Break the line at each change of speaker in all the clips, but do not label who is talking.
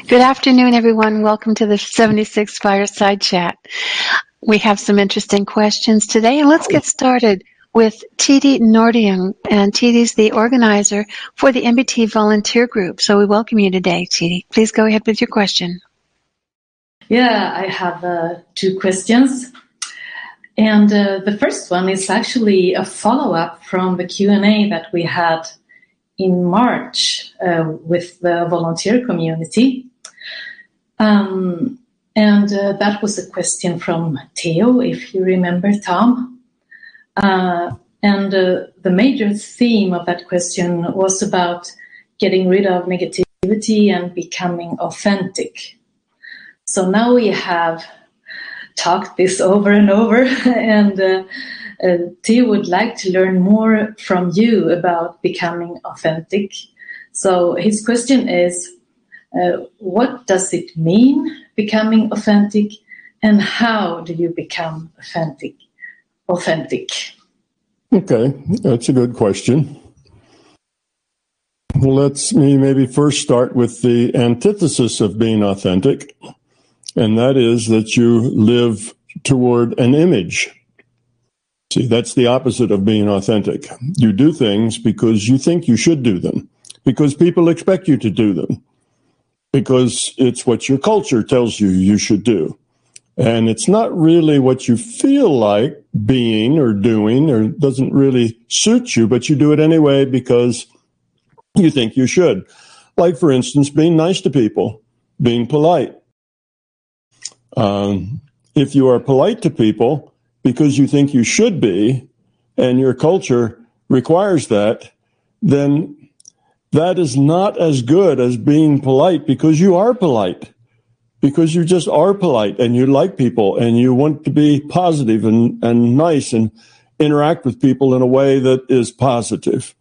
Good afternoon, everyone. Welcome to the 76 Fireside Chat. We have some interesting questions today, and let's get started with Tidi Nordium. And Tidi's the organizer for the MBT volunteer group. So we welcome you today, Tidi. Please go ahead with your question.
Yeah, I have uh, two questions. And uh, the first one is actually a follow-up from the Q&A that we had in March uh, with the volunteer community. Um, and uh, that was a question from Theo, if you remember, Tom. Uh, and uh, the major theme of that question was about getting rid of negativity and becoming authentic. So now we have talked this over and over, and uh, Theo would like to learn more from you about becoming authentic. So his question is, uh, what does it mean becoming authentic, and how do you become authentic? Authentic.
Okay, that's a good question. Well, Let's me maybe first start with the antithesis of being authentic, and that is that you live toward an image. See, that's the opposite of being authentic. You do things because you think you should do them, because people expect you to do them, because it's what your culture tells you you should do. And it's not really what you feel like being or doing or doesn't really suit you, but you do it anyway because you think you should. Like, for instance, being nice to people, being polite. Um, if you are polite to people, because you think you should be and your culture requires that, then that is not as good as being polite because you are polite. Because you just are polite and you like people and you want to be positive and, and nice and interact with people in a way that is positive.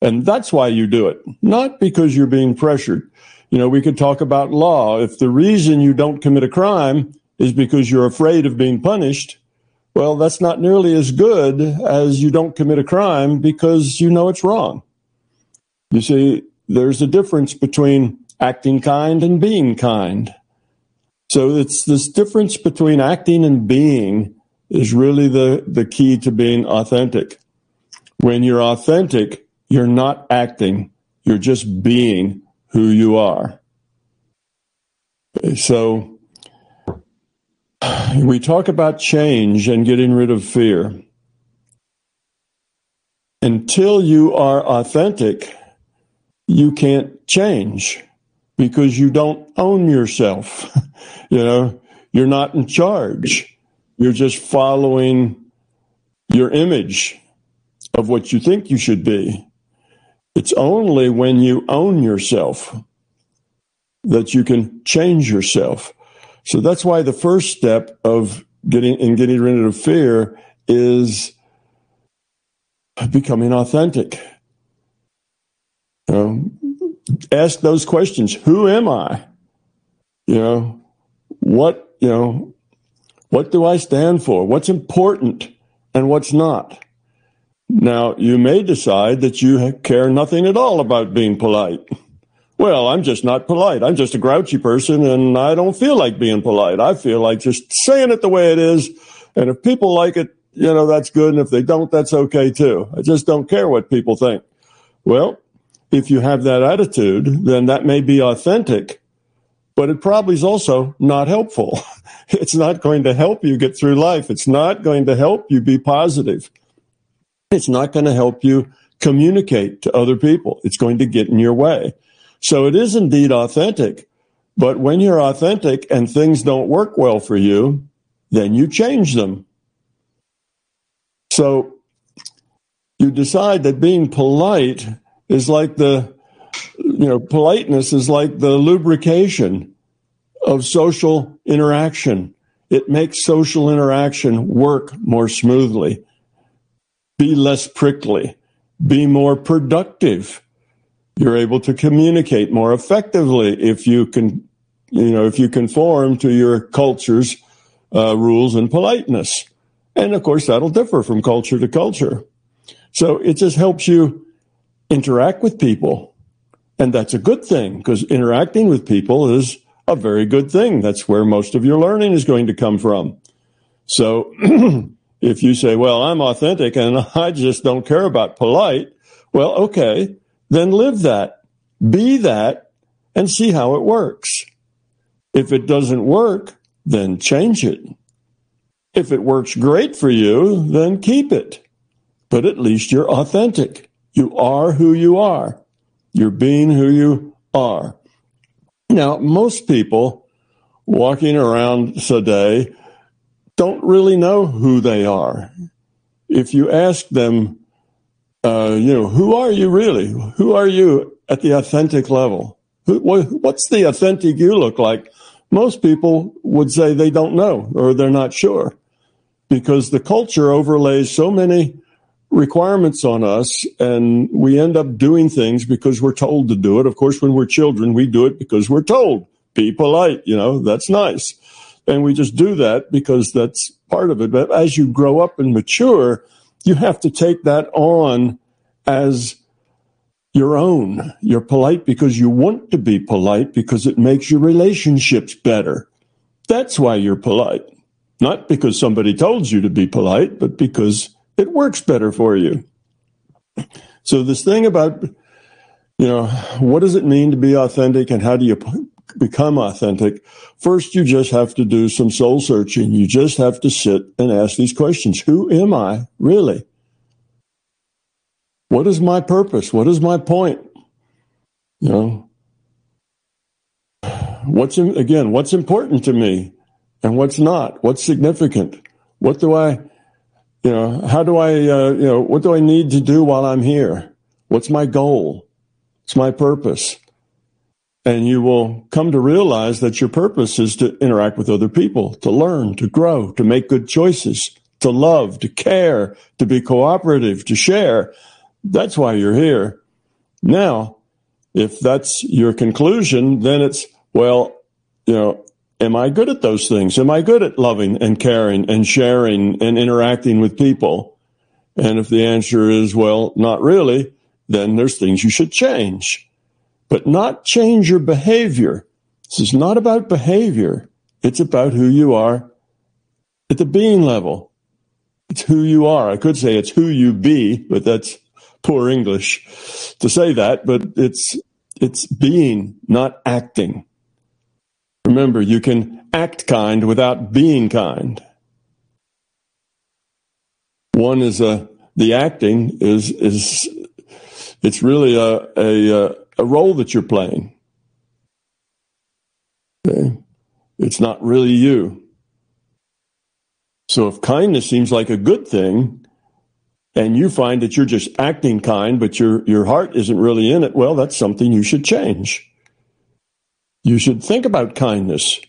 And that's why you do it, not because you're being pressured. You know, we could talk about law. If the reason you don't commit a crime is because you're afraid of being punished, well, that's not nearly as good as you don't commit a crime because you know it's wrong. You see, there's a difference between acting kind and being kind. So it's this difference between acting and being is really the, the key to being authentic. When you're authentic, you're not acting, you're just being who you are. So we talk about change and getting rid of fear. Until you are authentic, you can't change because you don't own yourself. you know, you're not in charge. You're just following your image of what you think you should be. It's only when you own yourself that you can change yourself. So that's why the first step of getting in getting rid of fear is becoming authentic. You know, ask those questions. Who am I? You know, what, you know, what do I stand for? What's important and what's not? Now, you may decide that you care nothing at all about being polite. Well, I'm just not polite. I'm just a grouchy person and I don't feel like being polite. I feel like just saying it the way it is. And if people like it, you know, that's good. And if they don't, that's okay too. I just don't care what people think. Well, if you have that attitude, then that may be authentic, but it probably is also not helpful. it's not going to help you get through life. It's not going to help you be positive. It's not going to help you communicate to other people. It's going to get in your way. So it is indeed authentic. But when you're authentic and things don't work well for you, then you change them. So you decide that being polite is like the, you know, politeness is like the lubrication of social interaction. It makes social interaction work more smoothly, be less prickly, be more productive you're able to communicate more effectively if you can, you know, if you conform to your culture's uh, rules and politeness. And of course, that'll differ from culture to culture. So it just helps you interact with people And that's a good thing because interacting with people is a very good thing. That's where most of your learning is going to come from. So if you say, well, I'm authentic and I just don't care about polite, well, okay, then live that, be that, and see how it works. If it doesn't work, then change it. If it works great for you, then keep it. But at least you're authentic. You are who you are. You're being who you are. Now, most people walking around today don't really know who they are. If you ask them, uh, you know, who are you really? Who are you at the authentic level? Who, what's the authentic you look like? Most people would say they don't know or they're not sure because the culture overlays so many requirements on us and we end up doing things because we're told to do it. Of course, when we're children, we do it because we're told. Be polite, you know, that's nice. And we just do that because that's part of it. But as you grow up and mature, you have to take that on as your own. You're polite because you want to be polite because it makes your relationships better. That's why you're polite. Not because somebody told you to be polite, but because it works better for you. So this thing about, you know, what does it mean to be authentic and how do you become authentic? First, you just have to do some soul searching. You just have to sit and ask these questions. Who am I really? What is my purpose? What is my point? You know, what's in, again, what's important to me and what's not? What's significant? What do I, you know, how do I, uh, you know, what do I need to do while I'm here? What's my goal? What's my purpose? And you will come to realize that your purpose is to interact with other people, to learn, to grow, to make good choices, to love, to care, to be cooperative, to share. That's why you're here. Now, if that's your conclusion, then it's, well, you know, am I good at those things? Am I good at loving and caring and sharing and interacting with people? And if the answer is, well, not really, then there's things you should change but not change your behavior. This is not about behavior. It's about who you are at the being level. It's who you are. I could say it's who you be, but that's poor English to say that, but it's, it's being, not acting. Remember, you can act kind without being kind. One is a, the acting is, is, it's really a, a, a role that you're playing. Okay? It's not really you. So if kindness seems like a good thing, and you find that you're just acting kind, but your, your heart isn't really in it, well, that's something you should change. You should think about kindness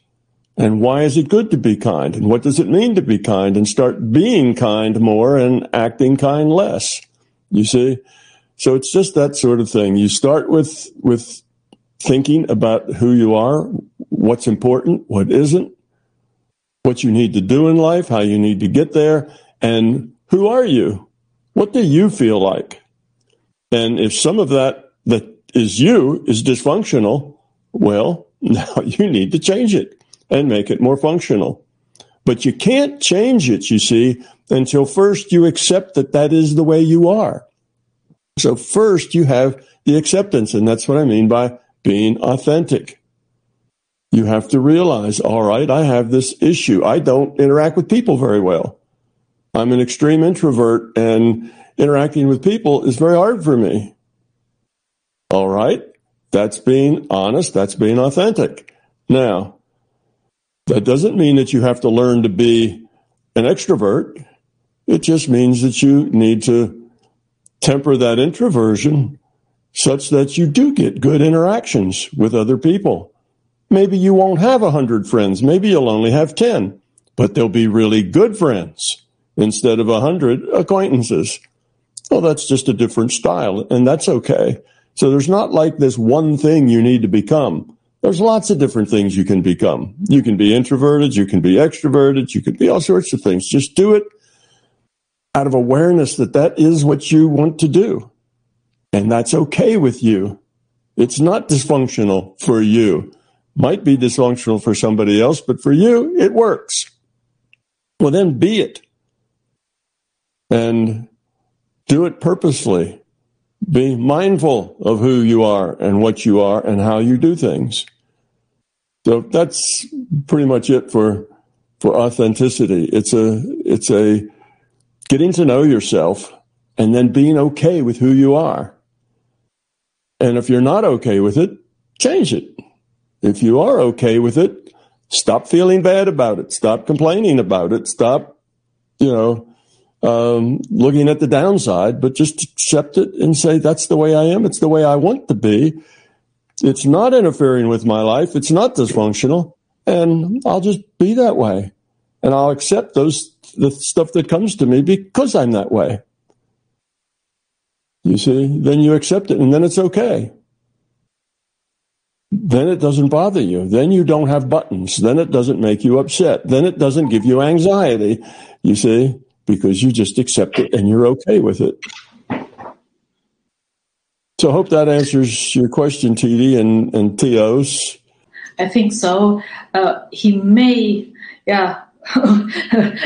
and why is it good to be kind and what does it mean to be kind and start being kind more and acting kind less. You see? So it's just that sort of thing. You start with, with thinking about who you are, what's important, what isn't, what you need to do in life, how you need to get there, and who are you? What do you feel like? And if some of that that is you is dysfunctional, well, now you need to change it and make it more functional. But you can't change it, you see, until first you accept that that is the way you are. So first you have the acceptance, and that's what I mean by being authentic. You have to realize, all right, I have this issue. I don't interact with people very well. I'm an extreme introvert and interacting with people is very hard for me. All right. That's being honest. That's being authentic. Now, that doesn't mean that you have to learn to be an extrovert. It just means that you need to temper that introversion such that you do get good interactions with other people. Maybe you won't have a hundred friends. Maybe you'll only have 10, but they'll be really good friends instead of a hundred acquaintances. Well, that's just a different style and that's okay. So there's not like this one thing you need to become. There's lots of different things you can become. You can be introverted. You can be extroverted. You can be all sorts of things. Just do it out of awareness that that is what you want to do. And that's okay with you. It's not dysfunctional for you. Might be dysfunctional for somebody else, but for you, it works. Well, then be it. And do it purposely. Be mindful of who you are and what you are and how you do things. So that's pretty much it for for authenticity. It's a it's a getting to know yourself and then being okay with who you are. And if you're not okay with it, change it. If you are okay with it, stop feeling bad about it. Stop complaining about it. Stop, you know, um, looking at the downside, but just accept it and say, that's the way I am. It's the way I want to be. It's not interfering with my life. It's not dysfunctional. And I'll just be that way. And I'll accept those, the stuff that comes to me because I'm that way. You see, then you accept it and then it's okay. Then it doesn't bother you. Then you don't have buttons. Then it doesn't make you upset. Then it doesn't give you anxiety. You see, because you just accept it and you're okay with it. So I hope that answers your question, TD and, and Teos.
I think so. Uh, he may, yeah.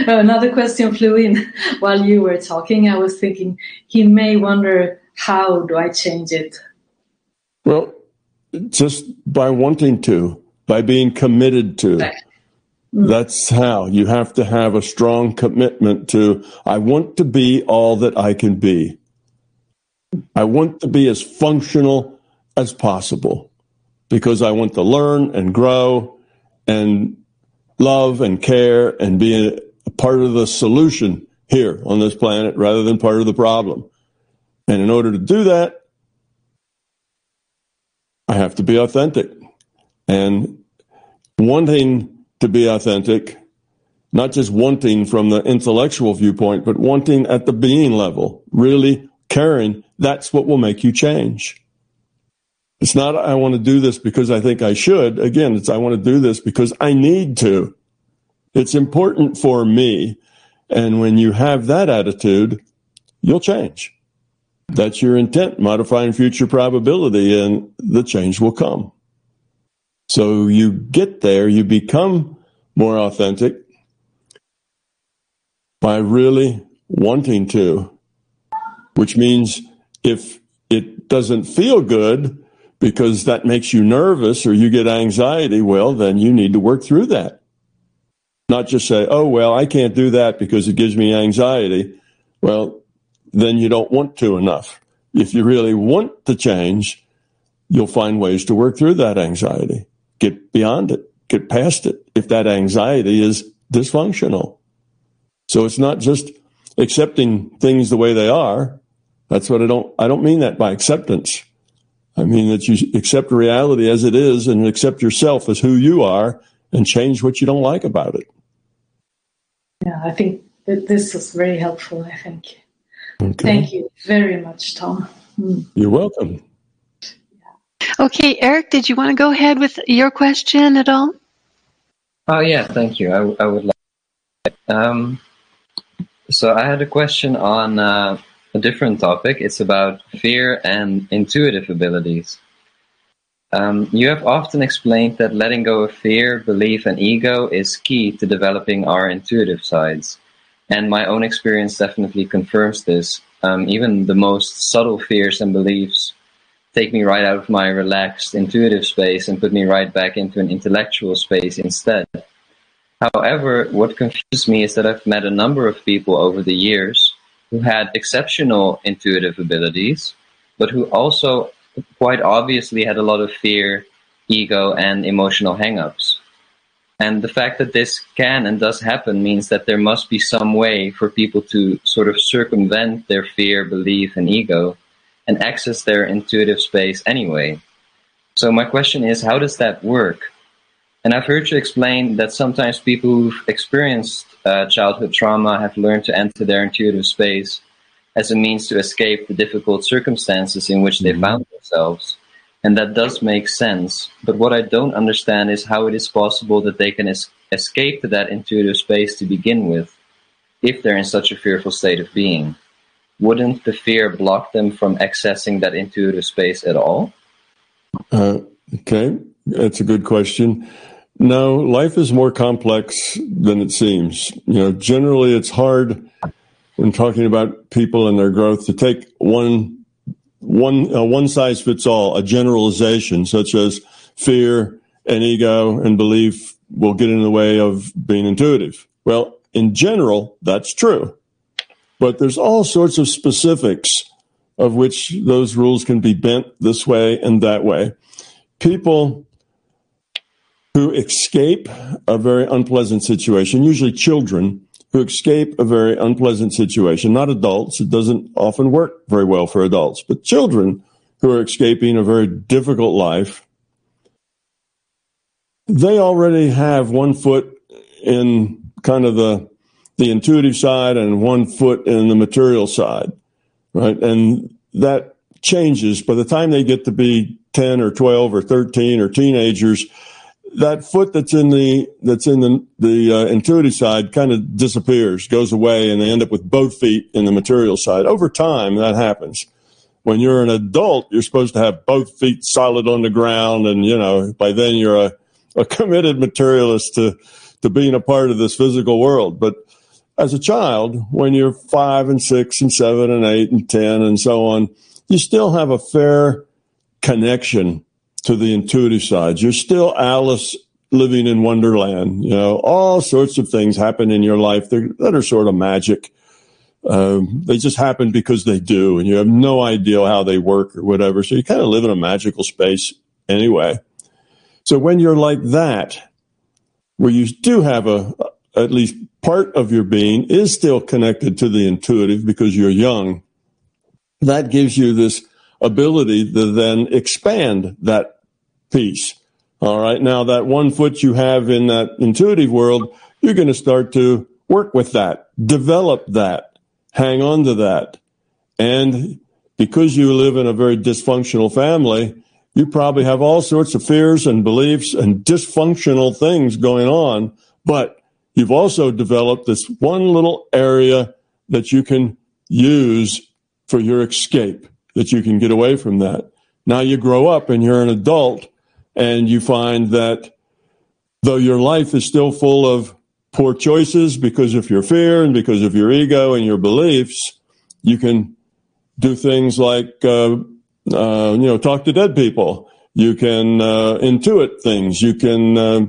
Another question flew in while you were talking. I was thinking he may wonder, how do I change it?
Well, just by wanting to, by being committed to. Right. Mm. That's how you have to have a strong commitment to, I want to be all that I can be. I want to be as functional as possible because I want to learn and grow and love and care and be a, part of the solution here on this planet rather than part of the problem. And in order to do that, I have to be authentic. And wanting to be authentic, not just wanting from the intellectual viewpoint, but wanting at the being level, really caring, that's what will make you change. It's not, I want to do this because I think I should. Again, it's, I want to do this because I need to. It's important for me. And when you have that attitude, you'll change. That's your intent, modifying future probability, and the change will come. So you get there, you become more authentic by really wanting to, which means if it doesn't feel good because that makes you nervous or you get anxiety, well, then you need to work through that. Not just say, oh, well, I can't do that because it gives me anxiety. Well, then you don't want to enough. If you really want to change, you'll find ways to work through that anxiety, get beyond it, get past it if that anxiety is dysfunctional. So it's not just accepting things the way they are, that's what I don't, I don't mean that by acceptance. I mean that you accept reality as it is and accept yourself as who you are and change what you don't like about it.
Yeah, I think that this was very helpful, I think. Okay. Thank you very much, Tom.
Mm. You're welcome.
Okay, Eric, did you want to go ahead with your question at all?
Oh, yeah, thank you. I, I would like. Um, so I had a question on uh, a different topic. It's about fear and intuitive abilities. Um, you have often explained that letting go of fear, belief, and ego is key to developing our intuitive sides. And my own experience definitely confirms this. Um, even the most subtle fears and beliefs take me right out of my relaxed intuitive space and put me right back into an intellectual space instead. However, what confuses me is that I've met a number of people over the years who had exceptional intuitive abilities, but who also quite obviously had a lot of fear, ego, and emotional hangups. And the fact that this can and does happen means that there must be some way for people to sort of circumvent their fear, belief, and ego and access their intuitive space anyway. So my question is, how does that work? And I've heard you explain that sometimes people who've experienced uh, childhood trauma have learned to enter their intuitive space as a means to escape the difficult circumstances in which they mm-hmm. found themselves. And that does make sense. But what I don't understand is how it is possible that they can es- escape to that intuitive space to begin with, if they're in such a fearful state of being. Wouldn't the fear block them from accessing that intuitive space at all?
Uh, okay, that's a good question. No, life is more complex than it seems. You know, generally it's hard when talking about people and their growth to take one one uh, one size fits all, a generalization such as fear and ego and belief will get in the way of being intuitive. Well, in general, that's true. But there's all sorts of specifics of which those rules can be bent this way and that way. People who escape a very unpleasant situation, usually children who escape a very unpleasant situation, not adults. It doesn't often work very well for adults, but children who are escaping a very difficult life, they already have one foot in kind of the the intuitive side and one foot in the material side, right? And that changes by the time they get to be 10 or 12 or 13 or teenagers that foot that's in the that's in the the uh, intuitive side kind of disappears goes away and they end up with both feet in the material side. Over time that happens. When you're an adult you're supposed to have both feet solid on the ground and you know by then you're a, a committed materialist to to being a part of this physical world. But as a child, when you're five and six and seven and eight and 10 and so on, you still have a fair connection to the intuitive side. You're still Alice living in Wonderland. You know, all sorts of things happen in your life that are sort of magic. Um, they just happen because they do, and you have no idea how they work or whatever. So you kind of live in a magical space anyway. So when you're like that, where you do have a, at least part of your being is still connected to the intuitive because you're young. That gives you this ability to then expand that piece. All right. Now that one foot you have in that intuitive world, you're going to start to work with that, develop that, hang on to that. And because you live in a very dysfunctional family, you probably have all sorts of fears and beliefs and dysfunctional things going on, but You've also developed this one little area that you can use for your escape, that you can get away from that. Now you grow up and you're an adult and you find that though your life is still full of poor choices because of your fear and because of your ego and your beliefs, you can do things like, uh, uh, you know, talk to dead people. You can uh, intuit things. You can uh,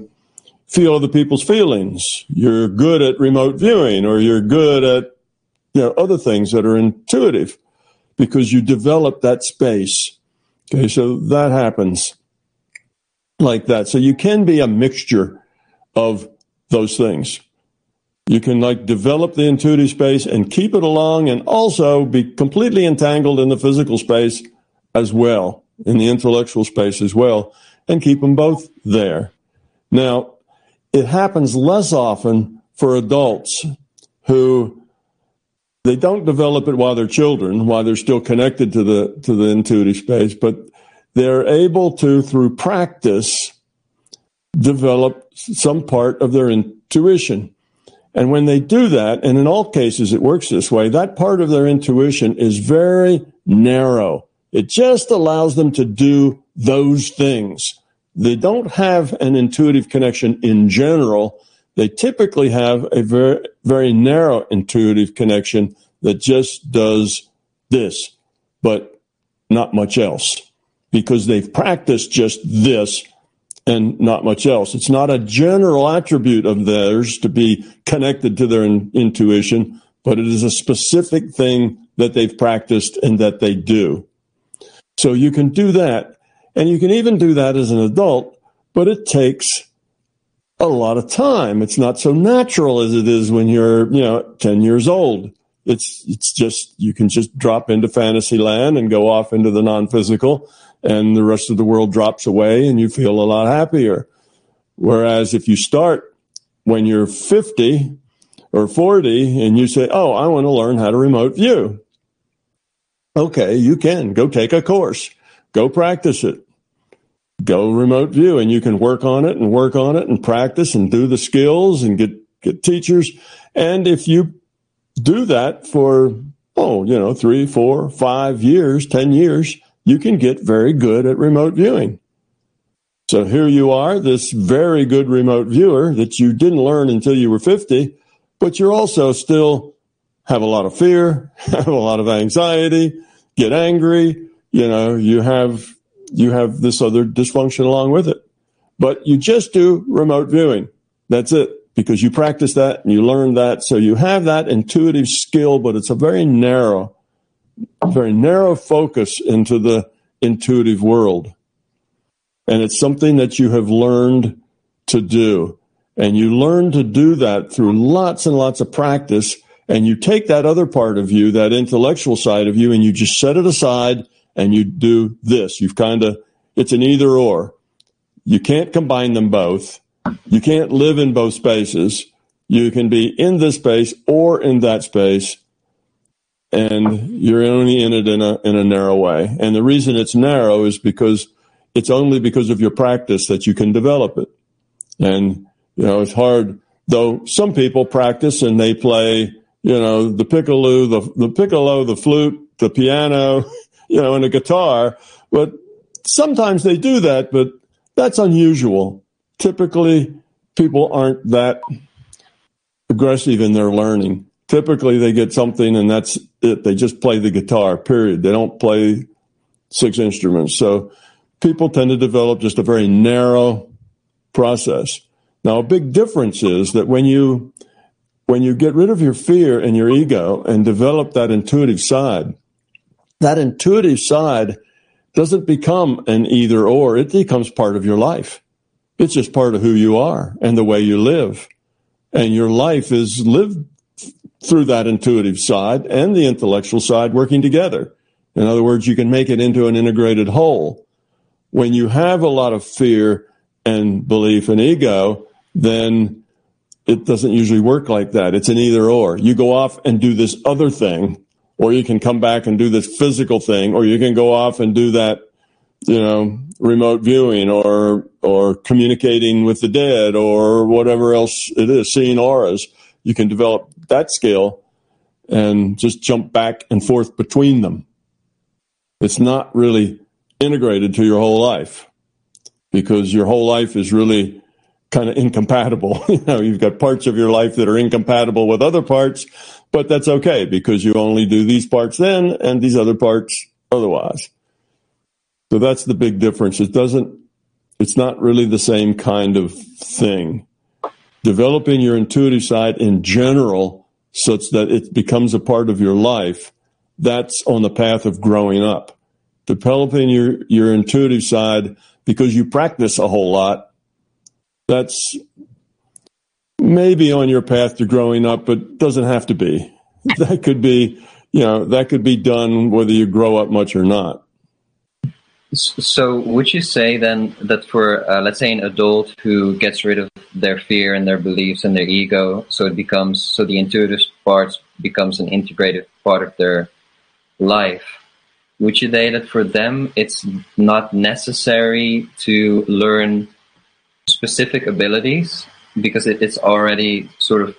feel other people's feelings. You're good at remote viewing or you're good at you know other things that are intuitive because you develop that space. Okay, so that happens like that. So you can be a mixture of those things. You can like develop the intuitive space and keep it along and also be completely entangled in the physical space as well, in the intellectual space as well, and keep them both there. Now, it happens less often for adults who they don't develop it while they're children, while they're still connected to the to the intuitive space, but they're able to through practice develop some part of their intuition. And when they do that, and in all cases it works this way, that part of their intuition is very narrow. It just allows them to do those things. They don't have an intuitive connection in general. They typically have a very, very narrow intuitive connection that just does this, but not much else because they've practiced just this and not much else. It's not a general attribute of theirs to be connected to their in- intuition, but it is a specific thing that they've practiced and that they do. So you can do that. And you can even do that as an adult, but it takes a lot of time. It's not so natural as it is when you're, you know, 10 years old. It's, it's just, you can just drop into fantasy land and go off into the non-physical and the rest of the world drops away and you feel a lot happier. Whereas if you start when you're 50 or 40 and you say, Oh, I want to learn how to remote view. Okay, you can go take a course go practice it. Go remote view and you can work on it and work on it and practice and do the skills and get, get teachers. And if you do that for, oh, you know, three, four, five years, 10 years, you can get very good at remote viewing. So here you are, this very good remote viewer that you didn't learn until you were 50, but you're also still have a lot of fear, have a lot of anxiety, get angry, you know, you have you have this other dysfunction along with it. But you just do remote viewing. That's it. Because you practice that and you learn that. So you have that intuitive skill, but it's a very narrow, very narrow focus into the intuitive world. And it's something that you have learned to do. And you learn to do that through lots and lots of practice. And you take that other part of you, that intellectual side of you, and you just set it aside and you do this. You've kind of, it's an either or. You can't combine them both. You can't live in both spaces. You can be in this space or in that space, and you're only in it in a in a narrow way. And the reason it's narrow is because it's only because of your practice that you can develop it. And you know, it's hard. Though some people practice and they play, you know, the piccolo, the the piccolo, the flute, the piano, you know, and a guitar. But sometimes they do that, but that's unusual. Typically, people aren't that aggressive in their learning. Typically, they get something and that's it. They just play the guitar, period. They don't play six instruments. So people tend to develop just a very narrow process. Now, a big difference is that when you when you get rid of your fear and your ego and develop that intuitive side, that intuitive side doesn't become an either or. It becomes part of your life. It's just part of who you are and the way you live. And your life is lived through that intuitive side and the intellectual side working together. In other words, you can make it into an integrated whole. When you have a lot of fear and belief and ego, then it doesn't usually work like that. It's an either or. You go off and do this other thing or you can come back and do this physical thing, or you can go off and do that, you know, remote viewing or, or communicating with the dead or whatever else it is, seeing auras. You can develop that skill and just jump back and forth between them. It's not really integrated to your whole life because your whole life is really kind of incompatible. you know, you've got parts of your life that are incompatible with other parts but that's okay because you only do these parts then and these other parts otherwise. So that's the big difference. It doesn't, it's not really the same kind of thing. Developing your intuitive side in general such that it becomes a part of your life, that's on the path of growing up. Developing your, your intuitive side because you practice a whole lot, that's maybe on your path to growing up, but doesn't have to be. That could be, you know, that could be done whether you grow up much or not.
So, would you say then that for, uh, let's say, an adult who gets rid of their fear and their beliefs and their ego, so it becomes, so the intuitive part becomes an integrated part of their life, would you say that for them it's not necessary to learn specific abilities because it, it's already sort of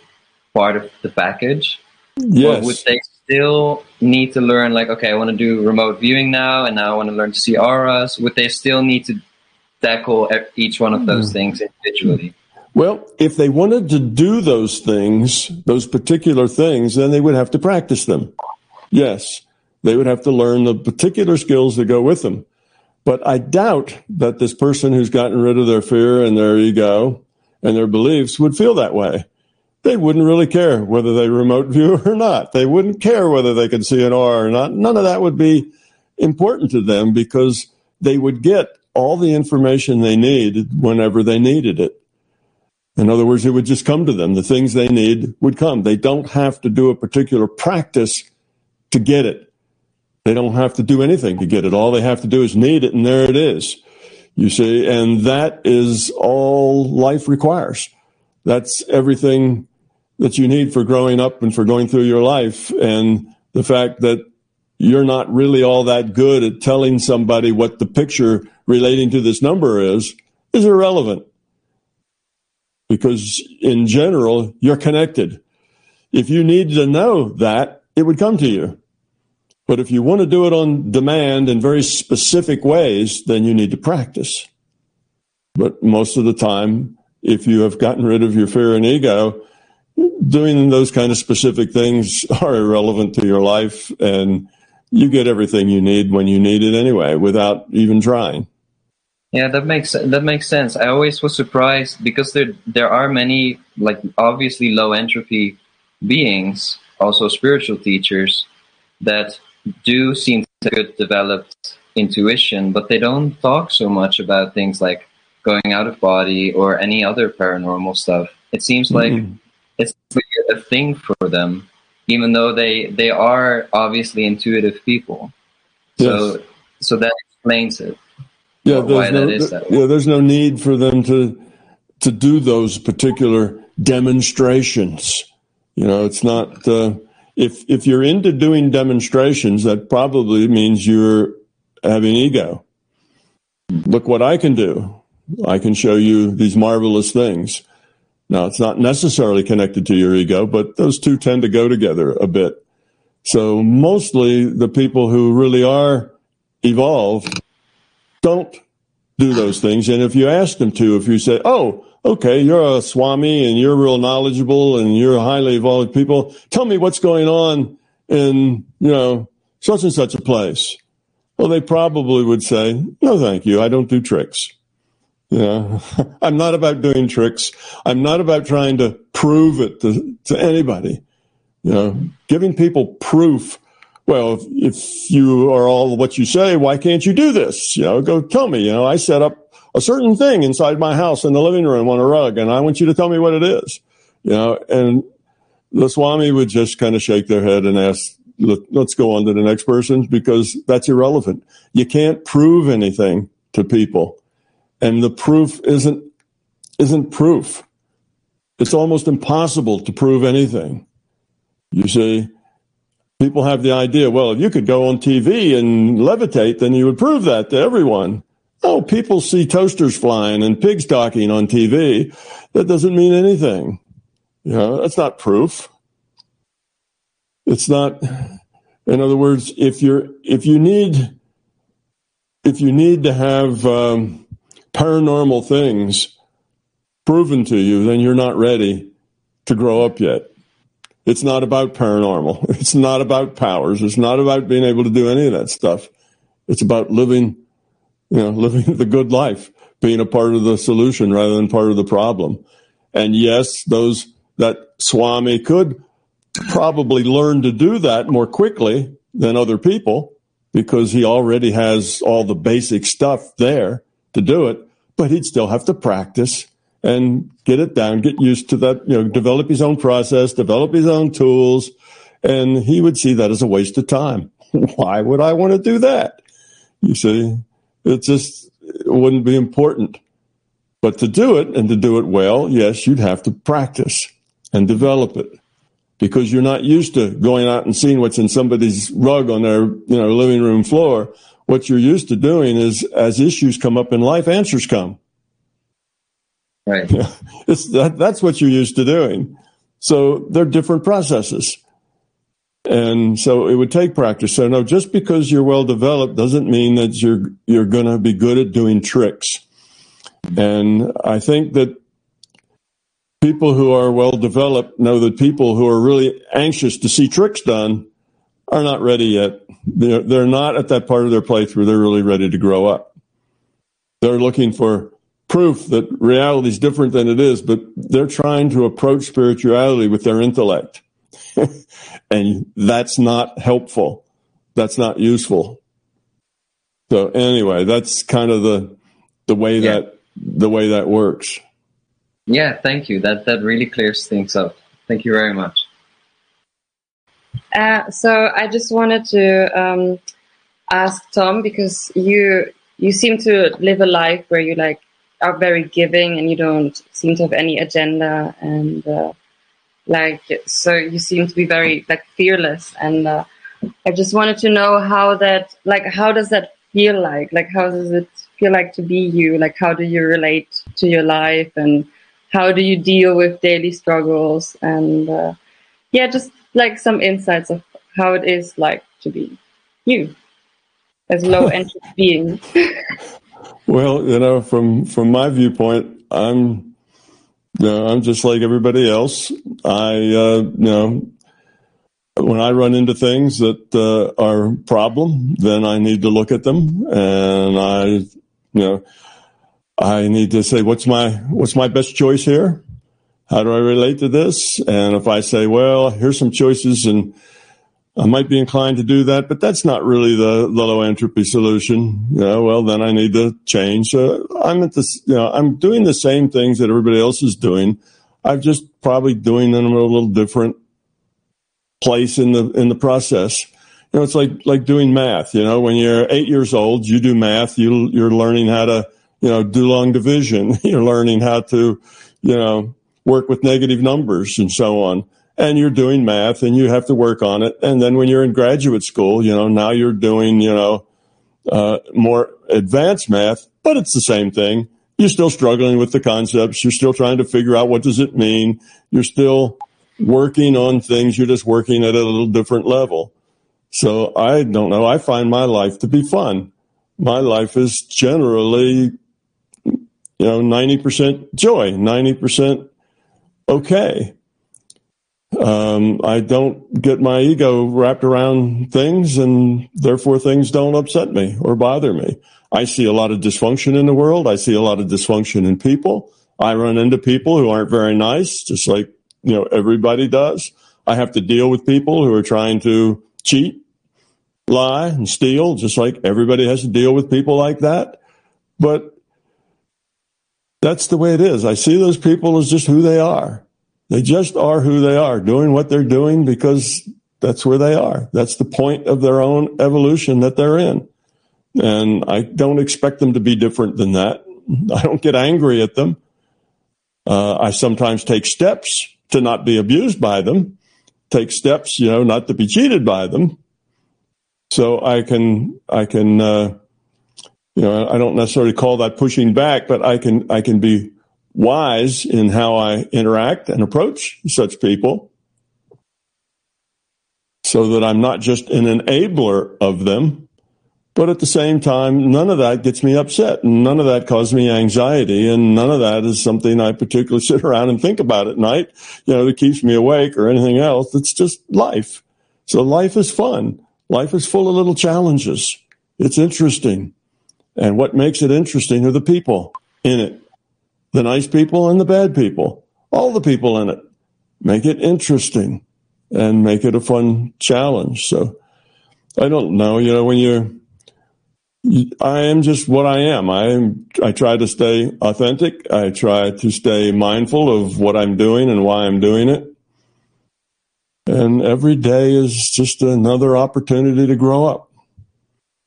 part of the package?
Yes.
Or would they still need to learn, like, okay, I want to do remote viewing now, and now I want to learn to see auras? Would they still need to tackle each one of those mm. things individually?
Well, if they wanted to do those things, those particular things, then they would have to practice them. Yes, they would have to learn the particular skills that go with them. But I doubt that this person who's gotten rid of their fear and their ego and their beliefs would feel that way. They wouldn't really care whether they remote view or not. They wouldn't care whether they could see an aura or not. None of that would be important to them because they would get all the information they need whenever they needed it. In other words, it would just come to them. The things they need would come. They don't have to do a particular practice to get it. They don't have to do anything to get it. All they have to do is need it, and there it is. You see, and that is all life requires. That's everything that you need for growing up and for going through your life. And the fact that you're not really all that good at telling somebody what the picture relating to this number is, is irrelevant. Because in general, you're connected. If you need to know that, it would come to you. But if you want to do it on demand in very specific ways, then you need to practice. But most of the time, if you have gotten rid of your fear and ego, doing those kind of specific things are irrelevant to your life and you get everything you need when you need it anyway without even trying.
Yeah, that makes that makes sense. I always was surprised because there there are many like obviously low entropy beings, also spiritual teachers that do seem to have good developed intuition, but they don't talk so much about things like going out of body or any other paranormal stuff. It seems like mm-hmm. it's a thing for them, even though they they are obviously intuitive people. So yes. so that explains it.
Yeah, there's no, yeah, there's no need for them to to do those particular demonstrations. You know, it's not. Uh, if if you're into doing demonstrations, that probably means you're having ego. Look what I can do. I can show you these marvelous things. Now, it's not necessarily connected to your ego, but those two tend to go together a bit. So mostly the people who really are evolved don't do those things. And if you ask them to, if you say, Oh, okay, you're a Swami and you're real knowledgeable and you're highly evolved people. Tell me what's going on in, you know, such and such a place. Well, they probably would say, no, thank you. I don't do tricks. You know, I'm not about doing tricks. I'm not about trying to prove it to, to anybody. You know, giving people proof. Well, if, if you are all what you say, why can't you do this? You know, go tell me. You know, I set up a certain thing inside my house in the living room on a rug, and I want you to tell me what it is. You know, and the Swami would just kind of shake their head and ask, Look, let's go on to the next person because that's irrelevant. You can't prove anything to people. And the proof isn't, isn't proof. It's almost impossible to prove anything. You see, people have the idea, well, if you could go on TV and levitate, then you would prove that to everyone. Oh, people see toasters flying and pigs talking on TV. That doesn't mean anything. You know, that's not proof. It's not, in other words, if you're, if you need, if you need to have um, paranormal things proven to you, then you're not ready to grow up yet. It's not about paranormal. It's not about powers. It's not about being able to do any of that stuff. It's about living you know, living the good life, being a part of the solution rather than part of the problem. And yes, those that Swami could probably learn to do that more quickly than other people because he already has all the basic stuff there to do it, but he'd still have to practice and get it down, get used to that, you know, develop his own process, develop his own tools. And he would see that as a waste of time. Why would I want to do that? You see, it just it wouldn't be important. But to do it and to do it well, yes, you'd have to practice and develop it because you're not used to going out and seeing what's in somebody's rug on their, you know, living room floor. What you're used to doing is as issues come up in life, answers come.
Right.
it's that, that's what you're used to doing. So they're different processes. And so it would take practice. So no, just because you're well developed doesn't mean that you're, you're going to be good at doing tricks. And I think that people who are well developed know that people who are really anxious to see tricks done are not ready yet. They're, they're not at that part of their playthrough. They're really ready to grow up. They're looking for proof that reality is different than it is, but they're trying to approach spirituality with their intellect. and that's not helpful. That's not useful. So anyway, that's kind of the the way yeah. that the way that works.
Yeah, thank you. That that really clears things up. Thank you very much.
Uh, so I just wanted to um, ask Tom because you you seem to live a life where you like are very giving and you don't seem to have any agenda and uh, like so you seem to be very like fearless and uh, i just wanted to know how that like how does that feel like? Like how does it feel like to be you? Like how do you relate to your life and how do you deal with daily struggles? And uh, yeah just like some insights of how it is like to be you as low entropy being?
well, you know, from from my viewpoint, I'm know, I'm just like everybody else. I uh, you know when I run into things that uh, are problem, then I need to look at them and I you know I need to say what's my what's my best choice here? How do I relate to this? And if I say, well, here's some choices and I might be inclined to do that, but that's not really the, the low entropy solution. Know, well, then I need to change. So I'm at this, you know, I'm doing the same things that everybody else is doing. I'm just probably doing them in a little different place in the, in the process. You know, it's like, like doing math. You know, when you're eight years old, you do math, you, you're learning how to, you know, do long division. You're learning how to, you know, work with negative numbers and so on. And you're doing math and you have to work on it. And then when you're in graduate school, you know, now you're doing, you know, uh, more advanced math, but it's the same thing. You're still struggling with the concepts. You're still trying to figure out what does it mean. You're still working on things. You're just working at a little different level. So I don't know. I find my life to be fun. My life is generally, you know, 90% joy, 90% okay. Um, I don't get my ego wrapped around things and therefore things don't upset me or bother me. I see a lot of dysfunction in the world. I see a lot of dysfunction in people. I run into people who aren't very nice, just like, you know, everybody does. I have to deal with people who are trying to cheat, lie, and steal, just like everybody has to deal with people like that. But that's the way it is. I see those people as just who they are. They just are who they are, doing what they're doing because that's where they are. That's the point of their own evolution that they're in. And I don't expect them to be different than that. I don't get angry at them. Uh, I sometimes take steps to not be abused by them, take steps, you know, not to be cheated by them. So I can, I can, uh, you know, I don't necessarily call that pushing back, but I can, I can be wise in how I interact and approach such people so that I'm not just an enabler of them, but at the same time, none of that gets me upset none of that causes me anxiety and none of that is something I particularly sit around and think about at night, you know, that keeps me awake or anything else. It's just life. So life is fun. Life is full of little challenges. It's interesting. And what makes it interesting are the people in it. The nice people and the bad people. All the people in it. Make it interesting and make it a fun challenge. So I don't know, you know, when you're, I am just what I am. I am, I try to stay authentic. I try to stay mindful of what I'm doing and why I'm doing it. And every day is just another opportunity to grow up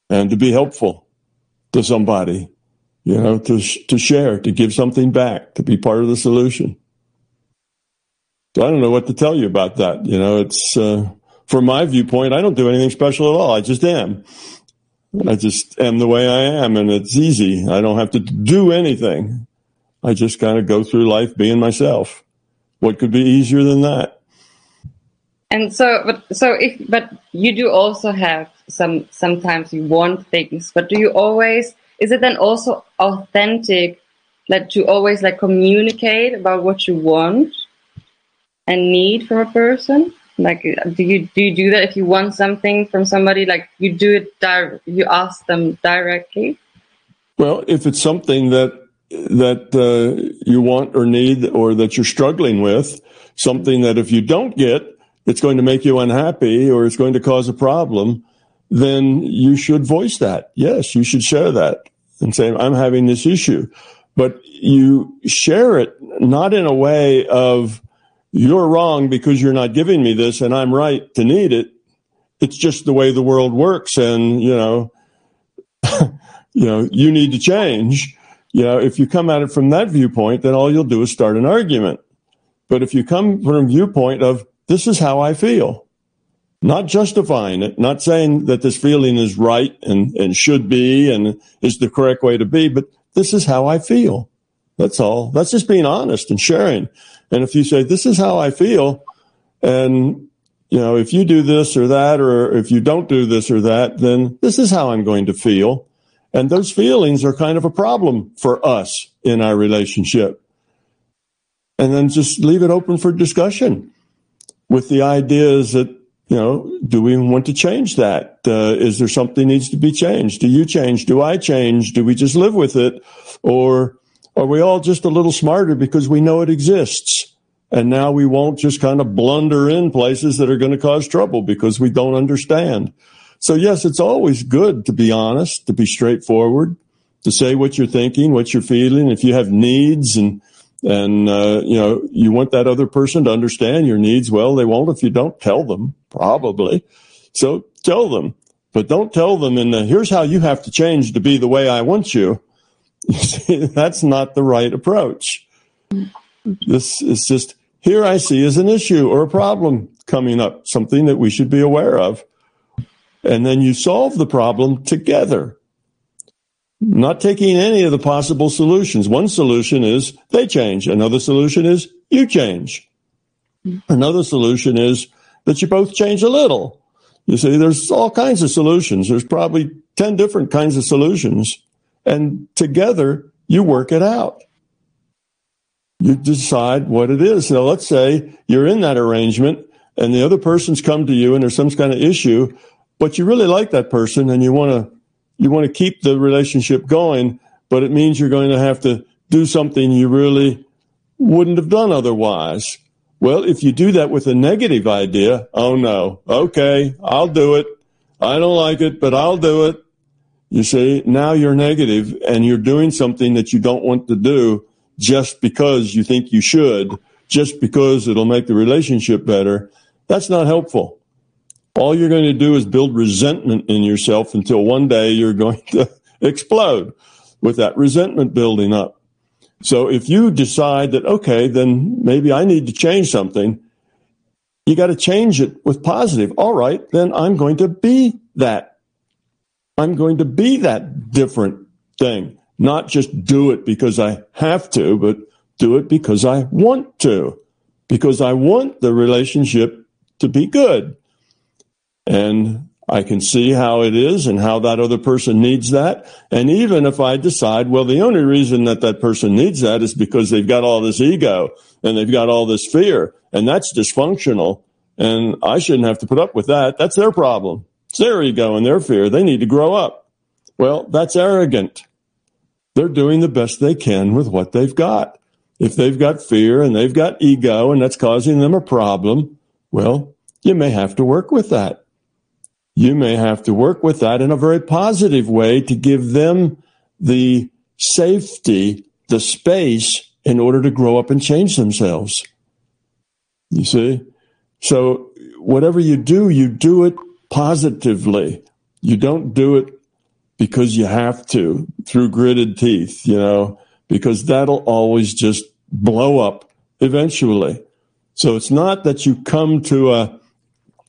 and to be helpful to somebody, you know, to, to share, to give something back, to be part of the solution. So I don't know what to tell you about that. You know, it's, uh, from my viewpoint, I don't do anything special at all. I just am. I just am the way I am and it's easy. I don't have to do anything. I just kind of go through life being myself. What could be easier than that?
And so, but so if, but you do also have some. Sometimes you want things, but do you always? Is it then also authentic, like to always like communicate about what you want and need from a person? Like, do you do you do that if you want something from somebody? Like, you do it. Di- you ask them directly.
Well, if it's something that that uh, you want or need, or that you're struggling with, something that if you don't get, it's going to make you unhappy or it's going to cause a problem, then you should voice that. Yes, you should share that and say, I'm having this issue. But you share it not in a way of, you're wrong because you're not giving me this and I'm right to need it. It's just the way the world works. And, you know, you know, you need to change. You know, if you come at it from that viewpoint, then all you'll do is start an argument. But if you come from a viewpoint of, this is how I feel. Not justifying it, not saying that this feeling is right and, and should be and is the correct way to be, but this is how I feel. That's all. That's just being honest and sharing. And if you say, this is how I feel, and you know, if you do this or that, or if you don't do this or that, then this is how I'm going to feel. And those feelings are kind of a problem for us in our relationship. And then just leave it open for discussion with the ideas that, you know, do we want to change that? Uh, is there something needs to be changed? Do you change? Do I change? Do we just live with it? Or are we all just a little smarter because we know it exists? And now we won't just kind of blunder in places that are going to cause trouble because we don't understand. So yes, it's always good to be honest, to be straightforward, to say what you're thinking, what you're feeling. If you have needs and, and, uh, you know, you want that other person to understand your needs, well, they won't if you don't tell them, probably. So tell them, but don't tell them in the, here's how you have to change to be the way I want you. That's not the right approach. This is just, here I see as an issue or a problem coming up, something that we should be aware of. And then you solve the problem together, not taking any of the possible solutions. One solution is they change. Another solution is you change. Another solution is that you both change a little. You see, there's all kinds of solutions. There's probably 10 different kinds of solutions and together you work it out. You decide what it is. Now, let's say you're in that arrangement and the other person's come to you and there's some kind of issue, but you really like that person and you want to, you want to keep the relationship going, but it means you're going to have to do something you really wouldn't have done otherwise. Well, if you do that with a negative idea, oh no, okay, I'll do it. I don't like it, but I'll do it. You see, now you're negative and you're doing something that you don't want to do just because you think you should, just because it'll make the relationship better. That's not helpful. All you're going to do is build resentment in yourself until one day you're going to explode with that resentment building up. So if you decide that, okay, then maybe I need to change something, you got to change it with positive. All right, then I'm going to be that I'm going to be that different thing, not just do it because I have to, but do it because I want to, because I want the relationship to be good. And I can see how it is and how that other person needs that. And even if I decide, well, the only reason that that person needs that is because they've got all this ego and they've got all this fear and that's dysfunctional. And I shouldn't have to put up with that. That's their problem. It's their ego and their fear. They need to grow up. Well, that's arrogant. They're doing the best they can with what they've got. If they've got fear and they've got ego and that's causing them a problem, well, you may have to work with that. You may have to work with that in a very positive way to give them the safety, the space in order to grow up and change themselves. You see? So whatever you do, you do it positively. You don't do it because you have to through gritted teeth, you know, because that'll always just blow up eventually. So it's not that you come to a,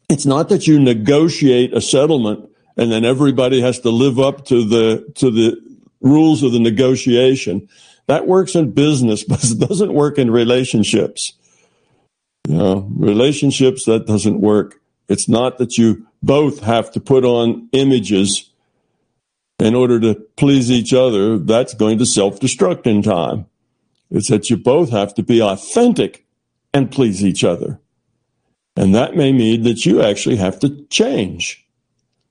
it's not that you negotiate a settlement and then everybody has to live up to the, to the rules of the negotiation. That works in business, but it doesn't work in relationships. You know, relationships, that doesn't work. It's not that you both have to put on images in order to please each other. That's going to self destruct in time. It's that you both have to be authentic and please each other. And that may mean that you actually have to change.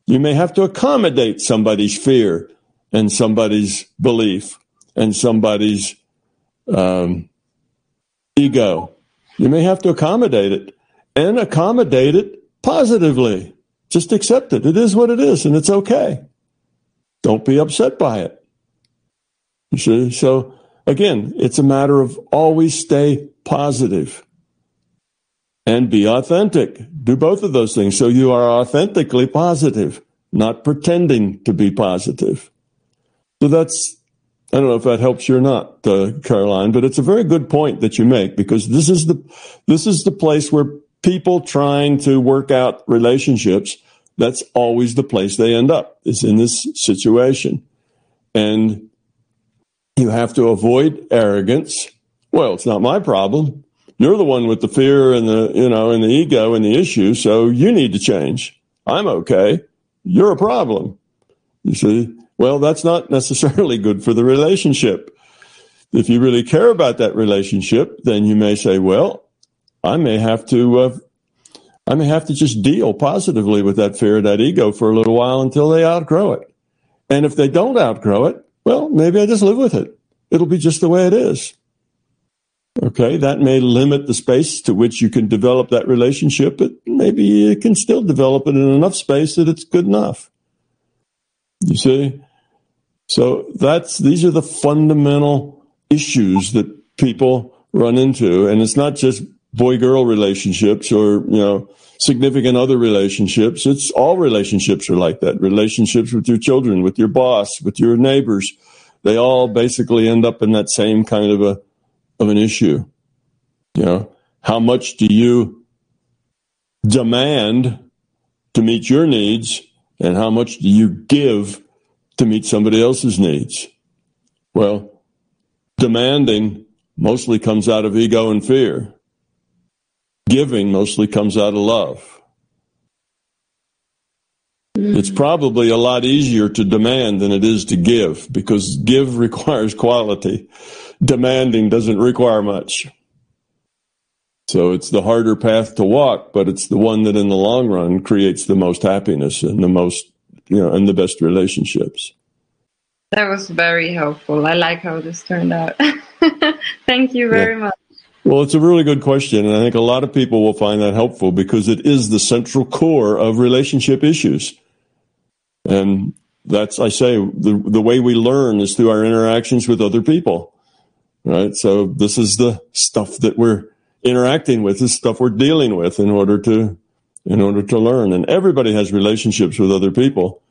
You may have to accommodate somebody's fear and somebody's belief and somebody's um, ego. You may have to accommodate it and accommodate it positively. Just accept it. It is what it is, and it's okay. Don't be upset by it. You see? So again, it's a matter of always stay positive and be authentic. Do both of those things. So you are authentically positive, not pretending to be positive. So that's, I don't know if that helps you or not, uh, Caroline, but it's a very good point that you make because this is the, this is the place where people trying to work out relationships, that's always the place they end up is in this situation. And you have to avoid arrogance. Well, it's not my problem. You're the one with the fear and the, you know, and the ego and the issue. So you need to change. I'm okay. You're a problem. You see? Well, that's not necessarily good for the relationship. If you really care about that relationship, then you may say, well, I may have to, uh, I may have to just deal positively with that fear, that ego for a little while until they outgrow it. And if they don't outgrow it, well, maybe I just live with it. It'll be just the way it is. Okay, that may limit the space to which you can develop that relationship, but maybe you can still develop it in enough space that it's good enough. You see? So that's these are the fundamental issues that people run into. And it's not just boy girl relationships or, you know, significant other relationships. It's all relationships are like that. Relationships with your children, with your boss, with your neighbors. They all basically end up in that same kind of a of an issue. You know, how much do you demand to meet your needs and how much do you give to meet somebody else's needs? Well, demanding mostly comes out of ego and fear. Giving mostly comes out of love. Mm-hmm. It's probably a lot easier to demand than it is to give because give requires quality. Demanding doesn't require much. So it's the harder path to walk, but it's the one that in the long run creates the most happiness and the most, you know, and the best relationships.
That was very helpful. I like how this turned out. Thank you very yeah. much.
Well, it's a really good question. And I think a lot of people will find that helpful because it is the central core of relationship issues. And that's, I say, the, the way we learn is through our interactions with other people. Right. So this is the stuff that we're interacting with, this stuff we're dealing with in order to, in order to learn. And everybody has relationships with other people.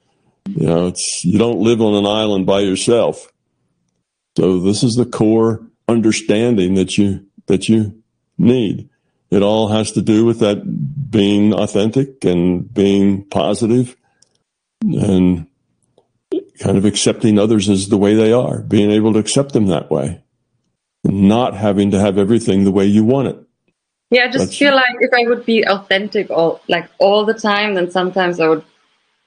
You know, it's, you don't live on an island by yourself. So this is the core understanding that you, that you need. It all has to do with that being authentic and being positive and kind of accepting others as the way they are, being able to accept them that way, not having to have everything the way you want it.
Yeah, I just That's, feel like if I would be authentic all like all the time, then sometimes I would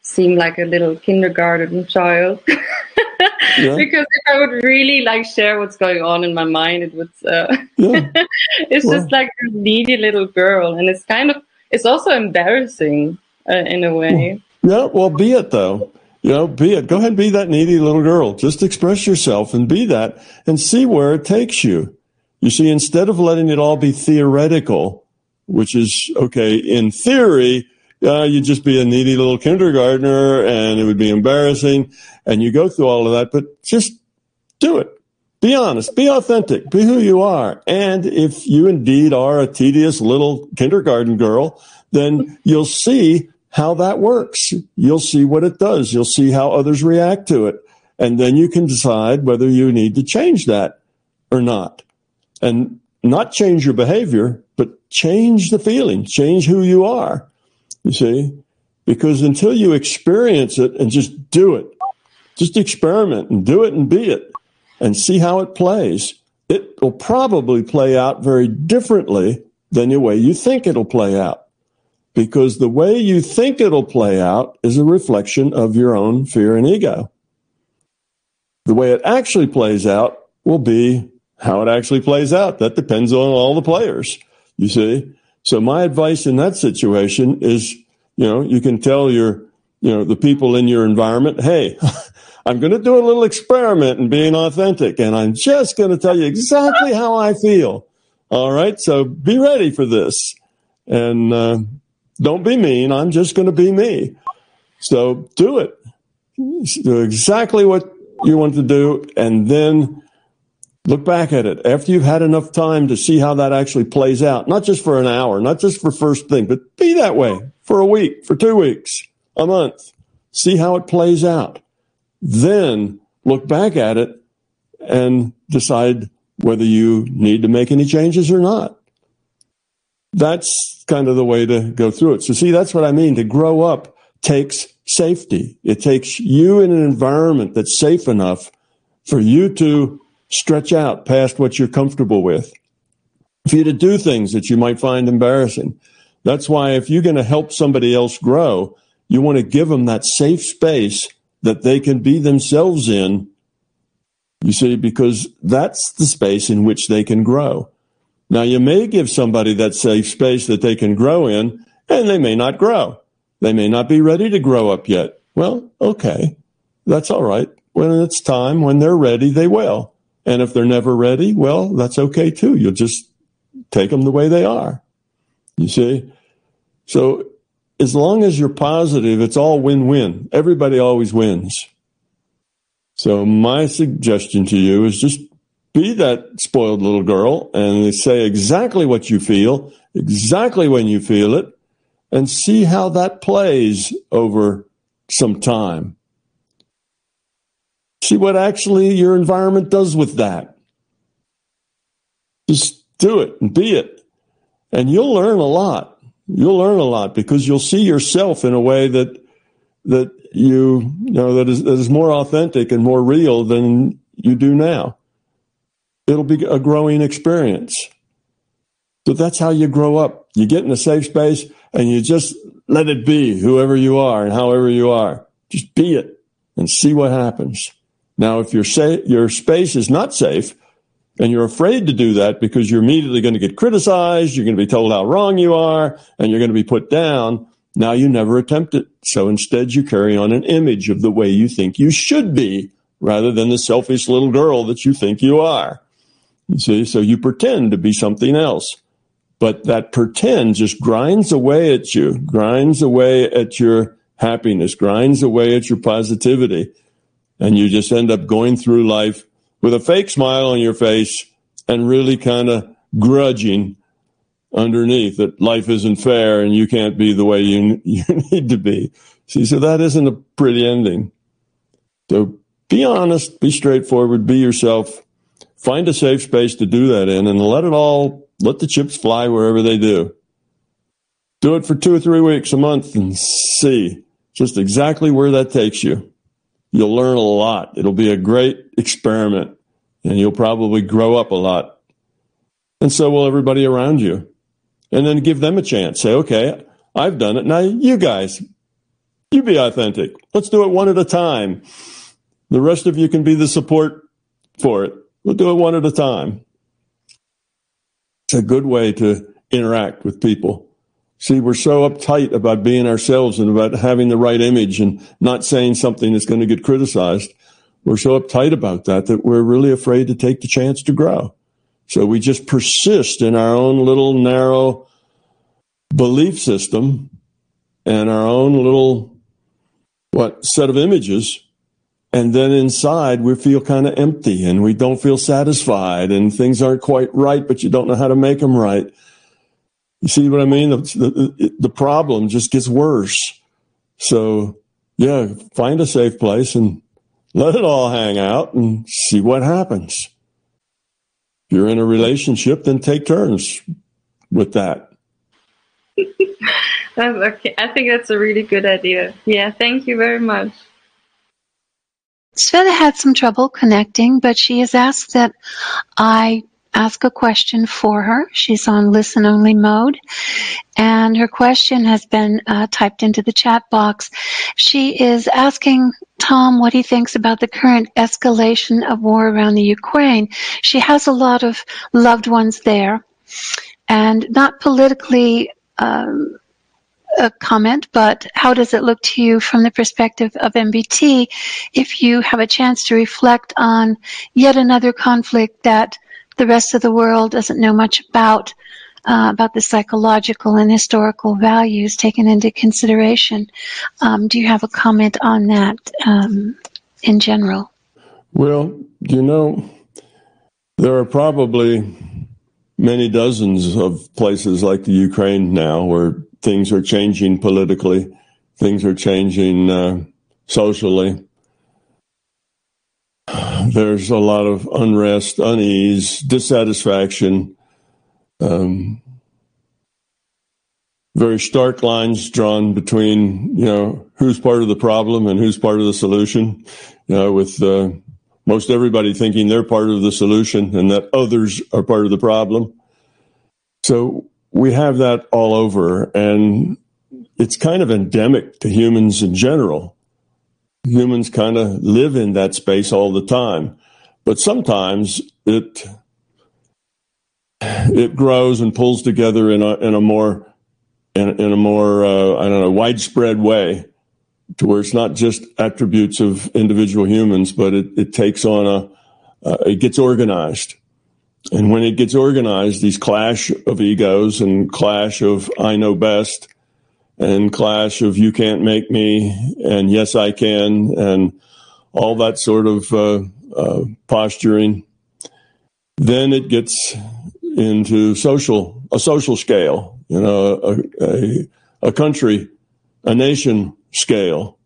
seem like a little kindergarten child. yeah. because if I would really like share what's going on in my mind, it would. Uh, yeah. it's well, just like this needy little girl, and it's kind of it's also embarrassing uh, in a way.
Yeah, well, be it though. You know, be it. Go ahead and be that needy little girl. Just express yourself and be that, and see where it takes you. You see, instead of letting it all be theoretical, which is okay in theory uh, you'd just be a needy little kindergartner and it would be embarrassing. And you go through all of that, but just do it. Be honest, be authentic, be who you are. And if you indeed are a tedious little kindergarten girl, then you'll see how that works. You'll see what it does. You'll see how others react to it. And then you can decide whether you need to change that or not. And not change your behavior, but change the feeling, change who you are. You see? Because until you experience it and just do it, just experiment and do it and be it and see how it plays, it will probably play out very differently than the way you think it'll play out. Because the way you think it'll play out is a reflection of your own fear and ego. The way it actually plays out will be how it actually plays out. That depends on all the players, you see. So my advice in that situation is, you know, you can tell your, you know, the people in your environment, hey, I'm going to do a little experiment in being authentic and I'm just going to tell you exactly how I feel. All right. So be ready for this and, uh, don't be mean. I'm just going to be me. So do it. Do exactly what you want to do and then Look back at it after you've had enough time to see how that actually plays out, not just for an hour, not just for first thing, but be that way for a week, for two weeks, a month. See how it plays out. Then look back at it and decide whether you need to make any changes or not. That's kind of the way to go through it. So see, that's what I mean. To grow up takes safety. It takes you in an environment that's safe enough for you to stretch out past what you're comfortable with. for you to do things that you might find embarrassing. That's why if you're going to help somebody else grow, you want to give them that safe space that they can be themselves in. You see, because that's the space in which they can grow. Now, you may give somebody that safe space that they can grow in, and they may not grow. They may not be ready to grow up yet. Well, okay. That's all right. When it's time, when they're ready, they will. And if they're never ready, well, that's okay too. You'll just take them the way they are. You see? So as long as you're positive, it's all win win. Everybody always wins. So my suggestion to you is just be that spoiled little girl and say exactly what you feel, exactly when you feel it, and see how that plays over some time. See what actually your environment does with that. Just do it and be it. And you'll learn a lot. You'll learn a lot because you'll see yourself in a way that that you, you know that is, that is more authentic and more real than you do now. It'll be a growing experience. So that's how you grow up. You get in a safe space and you just let it be whoever you are and however you are. Just be it and see what happens. Now, if your sa- your space is not safe and you're afraid to do that because you're immediately going to get criticized, you're going to be told how wrong you are, and you're going to be put down, now you never attempt it. So instead you carry on an image of the way you think you should be rather than the selfish little girl that you think you are. You see, so you pretend to be something else. But that pretend just grinds away at you, grinds away at your happiness, grinds away at your positivity. And you just end up going through life with a fake smile on your face and really kind of grudging underneath that life isn't fair and you can't be the way you, you need to be. See, so that isn't a pretty ending. So be honest, be straightforward, be yourself, find a safe space to do that in and let it all let the chips fly wherever they do. Do it for two or three weeks, a month, and see just exactly where that takes you. You'll learn a lot. It'll be a great experiment, and you'll probably grow up a lot. And so will everybody around you. And then give them a chance. Say, okay, I've done it. Now, you guys, you be authentic. Let's do it one at a time. The rest of you can be the support for it. We'll do it one at a time. It's a good way to interact with people. See, we're so uptight about being ourselves and about having the right image and not saying something that's going to get criticized. We're so uptight about that that we're really afraid to take the chance to grow. So we just persist in our own little narrow belief system and our own little what set of images and then inside, we feel kind of empty and we don't feel satisfied and things aren't quite right, but you don't know how to make them right. You see what I mean? The, the, the problem just gets worse. So, yeah, find a safe place and let it all hang out and see what happens. If you're in a relationship, then take turns with that.
okay. I think that's a really good idea. Yeah, thank you very much.
Sveta had some trouble connecting, but she has asked that I ask a question for her. She's on listen only mode, and her question has been uh, typed into the chat box. She is asking Tom what he thinks about the current escalation of war around the Ukraine. She has a lot of loved ones there, and not politically. Um, a comment, but how does it look to you from the perspective of MBT if you have a chance to reflect on yet another conflict that the rest of the world doesn't know much about, uh, about the psychological and historical values taken into consideration? Um, do you have a comment on that um, in general?
Well, you know, there are probably many dozens of places like the Ukraine now where things are changing politically, things are changing uh, socially. There's a lot of unrest, unease, dissatisfaction, um, very stark lines drawn between, you know, who's part of the problem and who's part of the solution. You know, with uh, most everybody thinking they're part of the solution and that others are part of the problem. So we have that all over, and it's kind of endemic to humans in general. Humans kind of live in that space all the time, but sometimes it it grows and pulls together in a in a more in, in a more uh, I don't know widespread way, to where it's not just attributes of individual humans, but it, it takes on a uh, it gets organized, and when it gets organized, these clash of egos and clash of I know best, and clash of you can't make me and yes I can and all that sort of uh, uh posturing. Then it gets into social a social scale, you know, a, a, a country, a nation scale.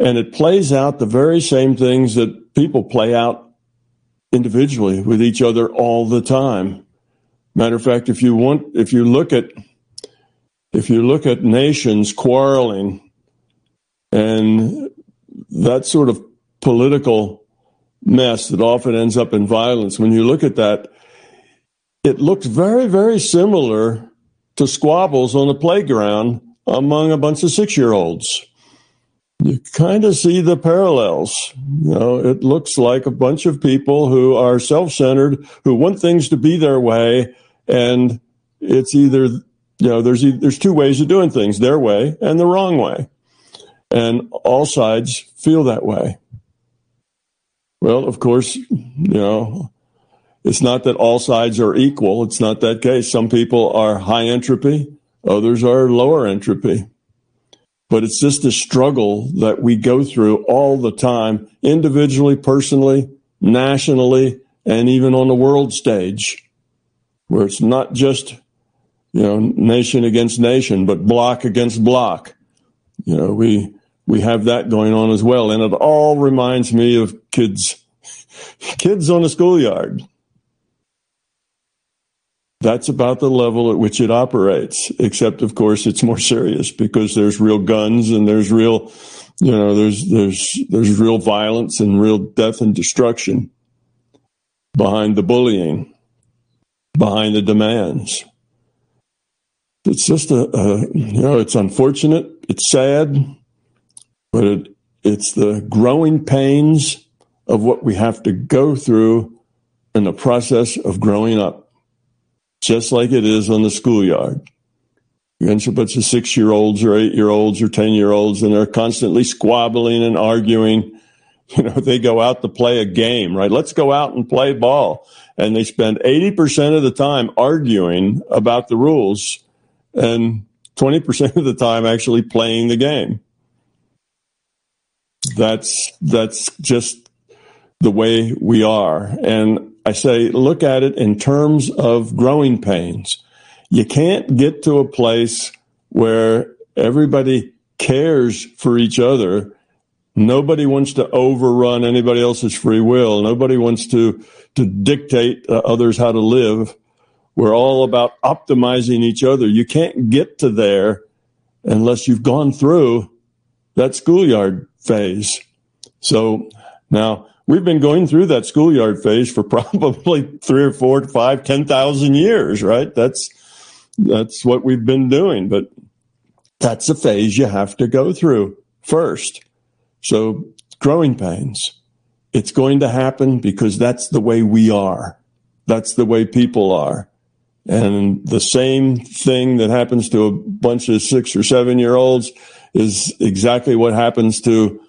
And it plays out the very same things that people play out individually with each other all the time. Matter of fact, if you want, if you look at, if you look at nations quarreling and that sort of political mess that often ends up in violence, when you look at that, it looks very, very similar to squabbles on the playground among a bunch of six year olds. You kind of see the parallels. You know, it looks like a bunch of people who are self centered, who want things to be their way. And it's either, you know, there's, there's two ways of doing things their way and the wrong way. And all sides feel that way. Well, of course, you know, it's not that all sides are equal. It's not that case. Some people are high entropy, others are lower entropy. But it's just a struggle that we go through all the time, individually, personally, nationally, and even on the world stage, where it's not just, you know, nation against nation, but block against block. You know, we, we have that going on as well. And it all reminds me of kids, kids on the schoolyard that's about the level at which it operates. Except, of course, it's more serious because there's real guns and there's real, you know, there's there's there's real violence and real death and destruction behind the bullying, behind the demands. It's just a, a you know, it's unfortunate, it's sad, but it, it's the growing pains of what we have to go through in the process of growing up just like it is on the schoolyard. You bunch of six year olds or eight year olds or 10 year olds, and they're constantly squabbling and arguing. You know, they go out to play a game, right? Let's go out and play ball. And they spend 80% of the time arguing about the rules and 20% of the time actually playing the game. That's, that's just the way we are. And I say, look at it in terms of growing pains. You can't get to a place where everybody cares for each other. Nobody wants to overrun anybody else's free will. Nobody wants to, to dictate uh, others how to live. We're all about optimizing each other. You can't get to there unless you've gone through that schoolyard phase. So now we've been going through that schoolyard phase for probably three or four to five, ten thousand years, right? That's that's what we've been doing. But that's a phase you have to go through first. So growing pains. It's going to happen because that's the way we are. That's the way people are. And the same thing that happens to a bunch of six or seven year olds is exactly what happens to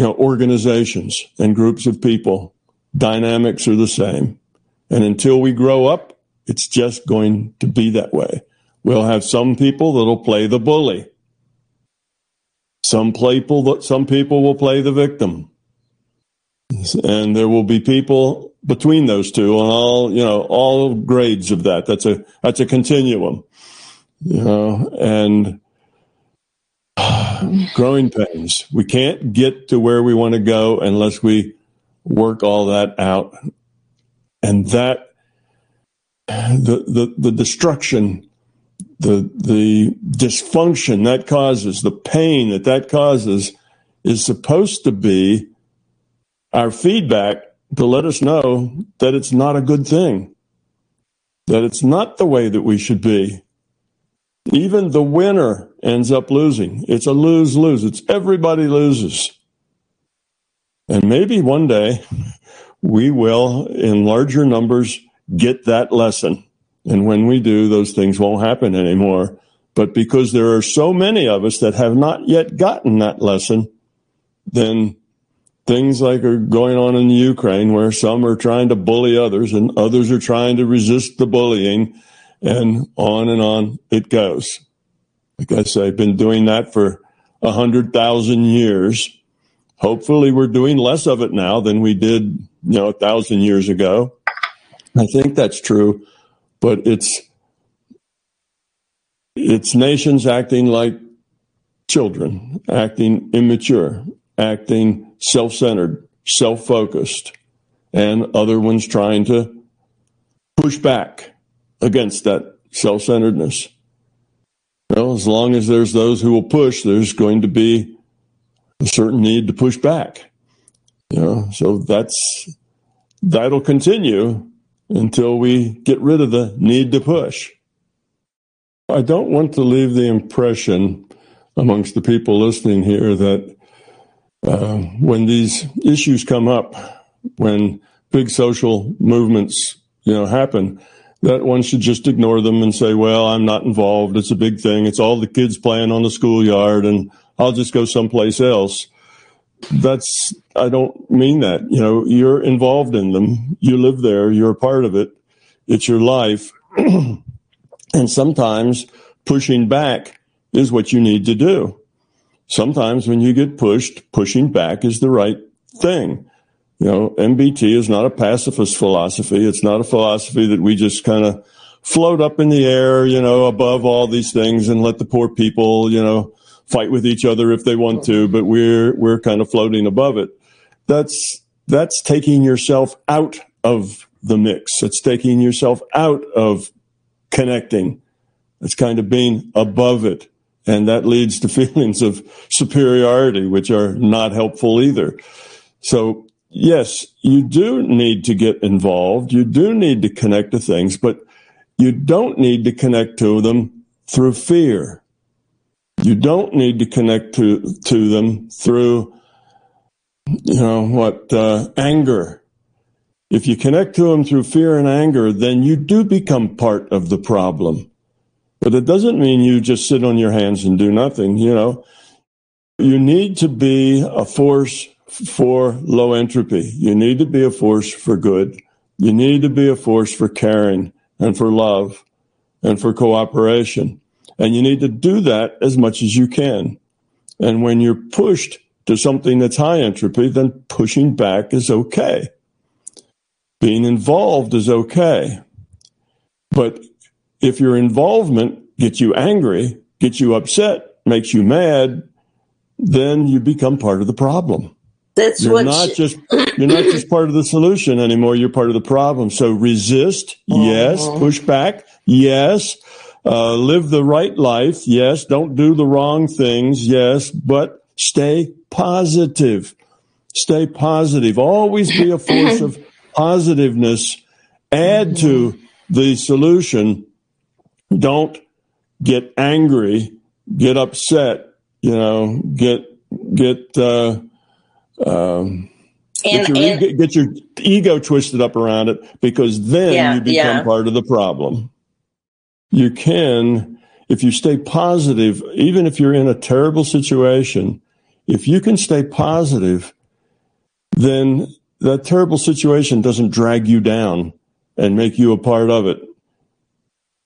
you know, organizations and groups of people, dynamics are the same. And until we grow up, it's just going to be that way. We'll have some people that'll play the bully. Some people, that some people will play the victim. And there will be people between those two on all, you know, all grades of that. That's a, that's a continuum, you know, and growing pains. We can't get to where we want to go unless we work all that out. And that, the, the, the destruction, the, the dysfunction that causes, the pain that that causes is supposed to be our feedback to let us know that it's not a good thing. that it's not the way that we should be. Even the winner ends up losing. It's a lose lose. It's everybody loses. And maybe one day we will, in larger numbers, get that lesson. And when we do, those things won't happen anymore. But because there are so many of us that have not yet gotten that lesson, then things like are going on in the Ukraine where some are trying to bully others and others are trying to resist the bullying and on and on it goes. I say, I've been doing that for a hundred thousand years. Hopefully we're doing less of it now than we did, you know, a thousand years ago. I think that's true, but it's, it's nations acting like children, acting immature, acting self centered, self focused, and other ones trying to push back against that self centeredness. Well, as long as there's those who will push, there's going to be a certain need to push back. You know, so that's that'll continue until we get rid of the need to push. I don't want to leave the impression amongst the people listening here that uh, when these issues come up, when big social movements, you know, happen, that one should just ignore them and say, well, I'm not involved. It's a big thing. It's all the kids playing on the schoolyard and I'll just go someplace else. That's, I don't mean that. You know, you're involved in them. You live there. You're a part of it. It's your life. and sometimes pushing back is what you need to do sometimes when you get pushed, pushing back is the right thing. You know, MBT is not a pacifist philosophy. It's not a philosophy that we just kind of float up in the air, you know, above all these things and let the poor people, you know, fight with each other if they want to, but we're, we're kind of floating above it. That's, that's taking yourself out of the mix. It's taking yourself out of connecting. It's kind of being above it. And that leads to feelings of superiority, which are not helpful either. So yes, you do need to get involved. You do need to connect to things, but you don't need to connect to them through fear. You don't need to connect to, to them through, you know, what, uh, anger. If you connect to them through fear and anger, then you do become part of the problem. But it doesn't mean you just sit on your hands and do nothing, you know. You need to be a force for low entropy. You need to be a force for good. You need to be a force for caring and for love and for cooperation. And you need to do that as much as you can. And when you're pushed to something that's high entropy, then pushing back is okay. Being involved is okay. But if your involvement gets you angry, gets you upset, makes you mad, then you become part of the problem.
That's
you're
what
not
she-
just you're not just part of the solution anymore. You're part of the problem. So resist, yes.
Uh-huh.
Push back, yes. Uh, live the right life, yes. Don't do the wrong things, yes. But stay positive. Stay positive. Always be a force of positiveness. Add to the solution. Don't get angry, get upset. You know, get get. Uh, um,
and,
get, your
and
ego, get your ego twisted up around it because then
Yeah,
you become
yeah.
part of the problem. You can, if you stay positive, even if you're in a terrible situation, if you can stay positive, then that terrible situation doesn't drag you down and make you a part of it.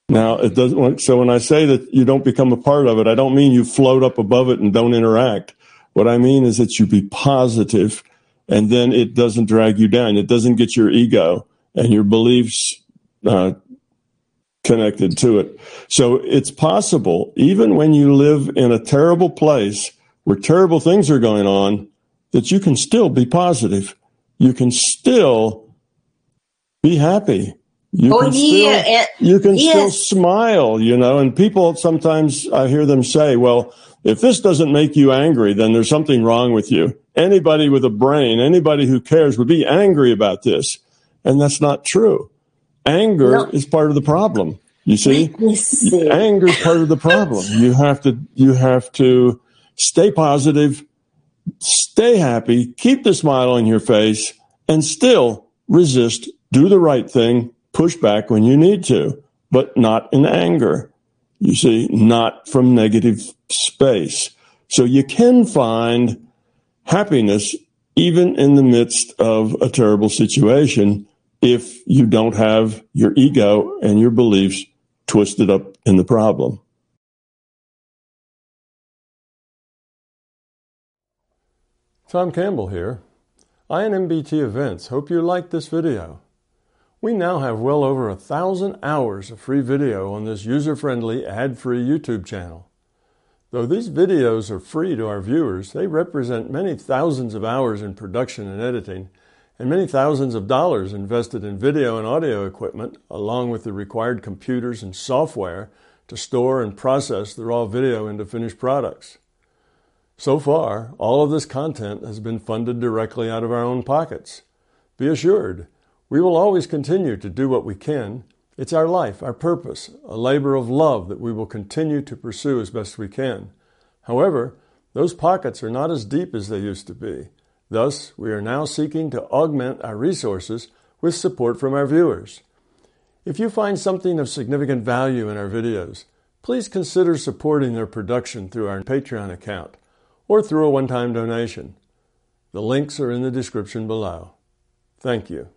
Now, it doesn't, so when I say that you don't become a part of it, I don't mean you float up above it and don't interact. What I mean is that you be positive and then it doesn't drag you down. It doesn't get your ego and your beliefs uh, connected to it. So it's possible, even when you live in a terrible place where terrible things are going on, that you can still be positive. You can still be happy. You
oh
can
yeah,
still
and,
you can still smile, you know, and people sometimes I hear them say, well, if this doesn't make you angry, then there's something wrong with you. Anybody with a brain, anybody who cares would be angry about this. And that's not true. Anger
No.
is part of the problem. You see,
see.
anger is part of the problem. You have to you have to stay positive, stay happy, keep the smile on your face, and still resist, do the right thing, push back when you need to, but not in anger. You see, not from negative space. So you can find happiness even in the midst of a terrible situation if you don't have your ego and your beliefs twisted up in the problem. Tom Campbell here. INMBT Events hope you liked this video. We now have well over a thousand hours of free video on this user-friendly, ad-free YouTube channel. Though these videos are free to our viewers, they represent many thousands of hours in production and editing, and many thousands of dollars invested in video and audio equipment, along with the required computers and software to store and process the raw video into finished products. So far, all of this content has been funded directly out of our own pockets. Be assured, we will always continue to do what we can. It's our life, our purpose, a labor of love that we will continue to pursue as best we can. However, those pockets are not as deep as they used to be. Thus, we are now seeking to augment our resources with support from our viewers. If you find something of significant value in our videos, please consider supporting their production through our Patreon account or through a one time donation. The links are in the description below. Thank you.